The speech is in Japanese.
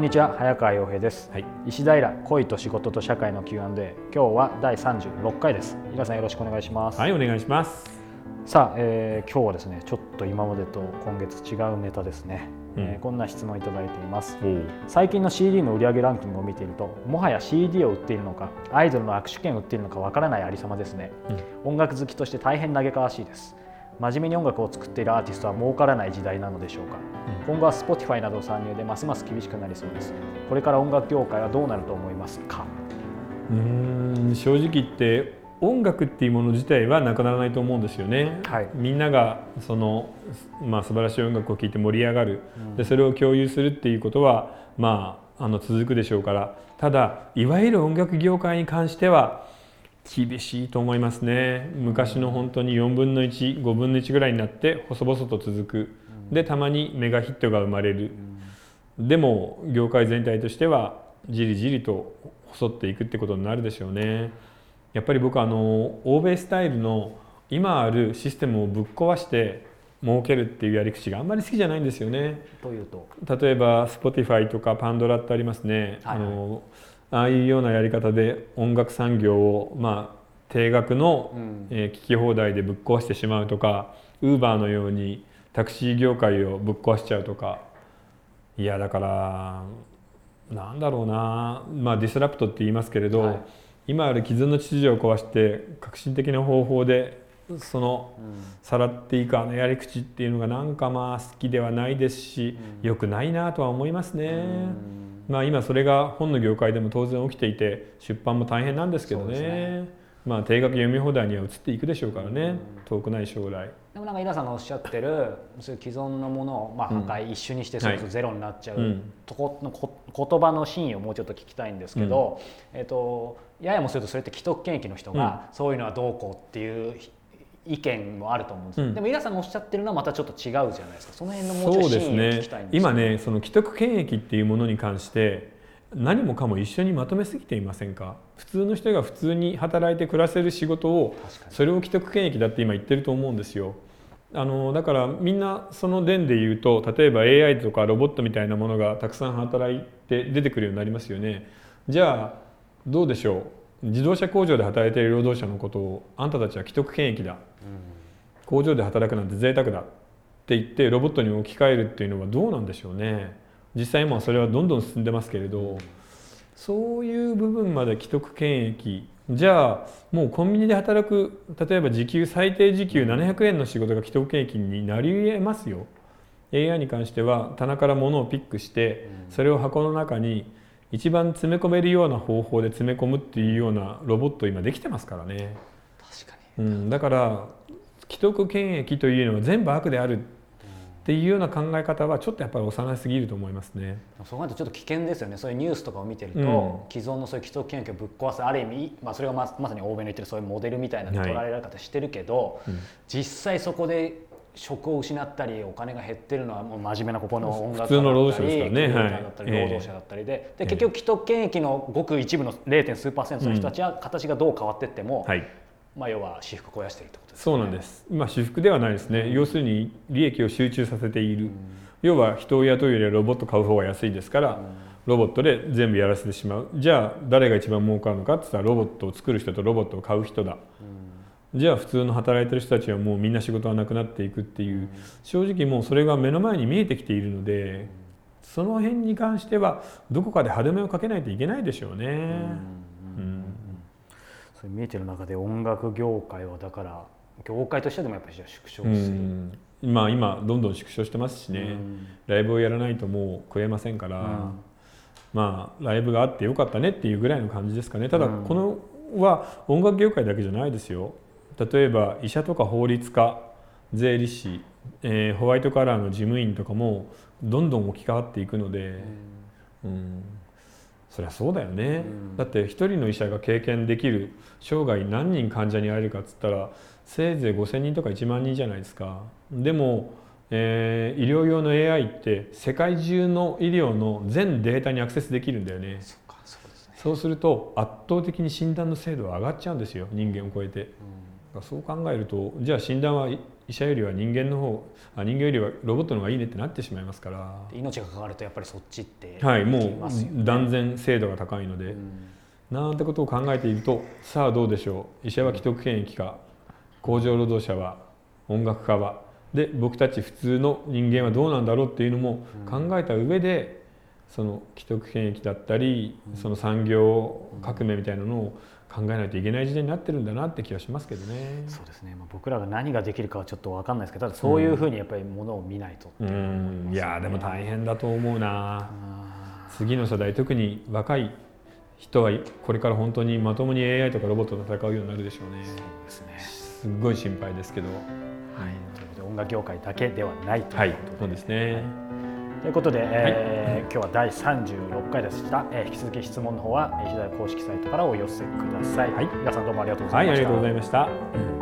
こんにちは早川洋平です、はい。石平恋と仕事と社会の Q&A 今日は第36回です。皆さんよろしくお願いします、はい、お願いします。さあ、えー今日はですねちょっと今までと今月違うネタですね、うん。えーこんな質問いただいています。最近の CD の売上ランキングを見ているともはや CD を売っているのかアイドルの握手券を売っているのかわからないありさまですね、音楽好きとして大変嘆かわしいです真面目に音楽を作っているアーティストは儲からない時代なのでしょうか、今後は Spotify など参入でますます厳しくなりそうです。これから音楽業界はどうなると思いますか？うーん正直言って音楽っていうもの自体はなくならないと思うんですよね。はい。みんながそのまあ素晴らしい音楽を聴いて盛り上がる、でそれを共有するっていうことはまああの続くでしょうから。ただいわゆる音楽業界に関しては厳しいと思いますね。昔の本当に4分の1、5分の1ぐらいになって細々と続く。でたまにメガヒットが生まれる。でも業界全体としてはじりじりと細っていくってことになるでしょうね。やっぱり僕はあの欧米スタイルの今あるシステムをぶっ壊して儲けるっていうやり口があんまり好きじゃないんですよね。というと？例えば Spotify とかパンドラってありますね。はいはいあのああいうようなやり方で音楽産業をまあ定額の、うん。えー聞き放題でぶっ壊してしまうとか Uber のようにタクシー業界をぶっ壊しちゃうとかいやだからなんだろうな。まあディスラプトって言いますけれど、はい。今ある既存の秩序を壊して革新的な方法でそのさらっていくあのやり口っていうのがなんかまあ好きではないですし、良くないなとは思いますね。まあ今それが本の業界でも当然起きていて出版も大変なんですけどね。そうですまあ定額読み放題には移っていくでしょうからね、遠くない将来。でもなんか稲さんがおっしゃってるそういう既存のものをまあ破壊、一緒にしてそれこそゼロになっちゃう、うん。とこのこ言葉の真意をもうちょっと聞きたいんですけど、えっとややもするとそれって既得権益の人がそういうのはどうこうっていう意見もあると思うんですよ、うん。でも稲さんがおっしゃってるのはまたちょっと違うじゃないですか。その辺のもうちょそうですい真意を聞ねきたいんです今ねその既得権益っていうものに関して何もかも一緒にまとめすぎていませんか？普通の人が普通に働いて暮らせる仕事をそれを既得権益だって今言ってると思うんですよ。あのだからみんなその伝で言うと例えば AI とかロボットみたいなものがたくさん働いて出てくるようになりますよね。じゃあどうでしょう？自動車工場で働いている労働者のことをあんたたちは既得権益だ。工場で働くなんて贅沢だって言ってロボットに置き換えるっていうのはどうなんでしょうね。実際今それはどんどん進んでますけれどそういう部分まで既得権益じゃあもうコンビニで働く例えば時給最低時給700円の仕事が既得権益になり得ますよ。AI に関しては棚から物をピックしてそれを箱の中に一番詰め込めるような方法で詰め込むっていうようなロボット今できてますからね。確かに。うん、だから既得権益というのは全部悪であるっていうような考え方はちょっとやっぱり幼すぎると思いますね。そうなるとちょっと危険ですよね。そういうニュースとかを見てると、うん。既存のそういう既得権益をぶっ壊すある意味、まあ、それがままさに欧米の言ってるそういうモデルみたいな捉えられ方してるけど、うん。実際そこで職を失ったりお金が減ってるのはもう真面目なここの音楽普通の労働者家ですからねだったり、労働者だったりで,、ええで結局既得権益のごく一部の 0. 数パーセントの人たちは形がどう変わっていっても、はい、まあ、要は私服を肥やしているってことですそうなんです。今私服ではないですね。要するに利益を集中させている。要は人を雇うよりはロボット買う方が安いですから、ロボットで全部やらせてしまう。じゃあ誰が一番儲かるのかって言ったらロボットを作る人とロボットを買う人だ。じゃあ普通の働いてる人たちはもうみんな仕事がなくなっていくっていう正直もうそれが目の前に見えてきているのでその辺に関してはどこかで歯止めをかけないといけないでしょうね。うんそれ見えてる中で音楽業界はだから業界としてでもやっぱり縮小うする。ん。まあ今どんどん縮小してますしね、うん。ライブをやらないともう食えませんから、うん。まあライブがあってよかったねっていうぐらいの感じですかね。ただうん。このは音楽業界だけじゃないですよ例えば医者とか法律家税理士、えーホワイトカラーの事務員とかもどんどん置き換わっていくので、うん。そりゃそうだよね、うん。だって一人の医者が経験できる生涯何人患者に会えるかっつったらせいぜい5,000人とか1万人じゃないですか。でも、えー医療用の AI って世界中の医療の全データにアクセスできるんだよね。そそうね。そうすると圧倒的に診断の精度は上がっちゃうんですよ人間を超えてそう考えるとじゃあ診断は医者よりは人間の方あ人間よりはロボットの方がいいねってなってしまいますから。命が関わるとやっぱりそっちってはいもう断然精度が高いので、うん、なんてことを考えているとさあどうでしょう。医者は既得権益か工場労働者は音楽家は。で僕たち普通の人間はどうなんだろうっていうのも考えた上で、その既得権益だったり、その産業革命みたいなのを考えないといけない時代になってるんだなって気がしますけどね。そうですね。まあ、僕らが何ができるかはちょっと分かんないですけど、ただそういうふうにやっぱりものを見ないと、うん、いやでも大変だと思うな。次の世代特に若い人はこれから本当にまともに AI とかロボットと戦うようになるでしょうね。そうですね。すっごい心配ですけど。はい。ということで音楽業界だけではないということで。はい、そうですね。はいということで、えー、今日は第36回でした、えー、引き続き質問の方は、えー、左公式サイトからお寄せください。はい、皆さんどうもありがとうございました。はい、ありがとうございました。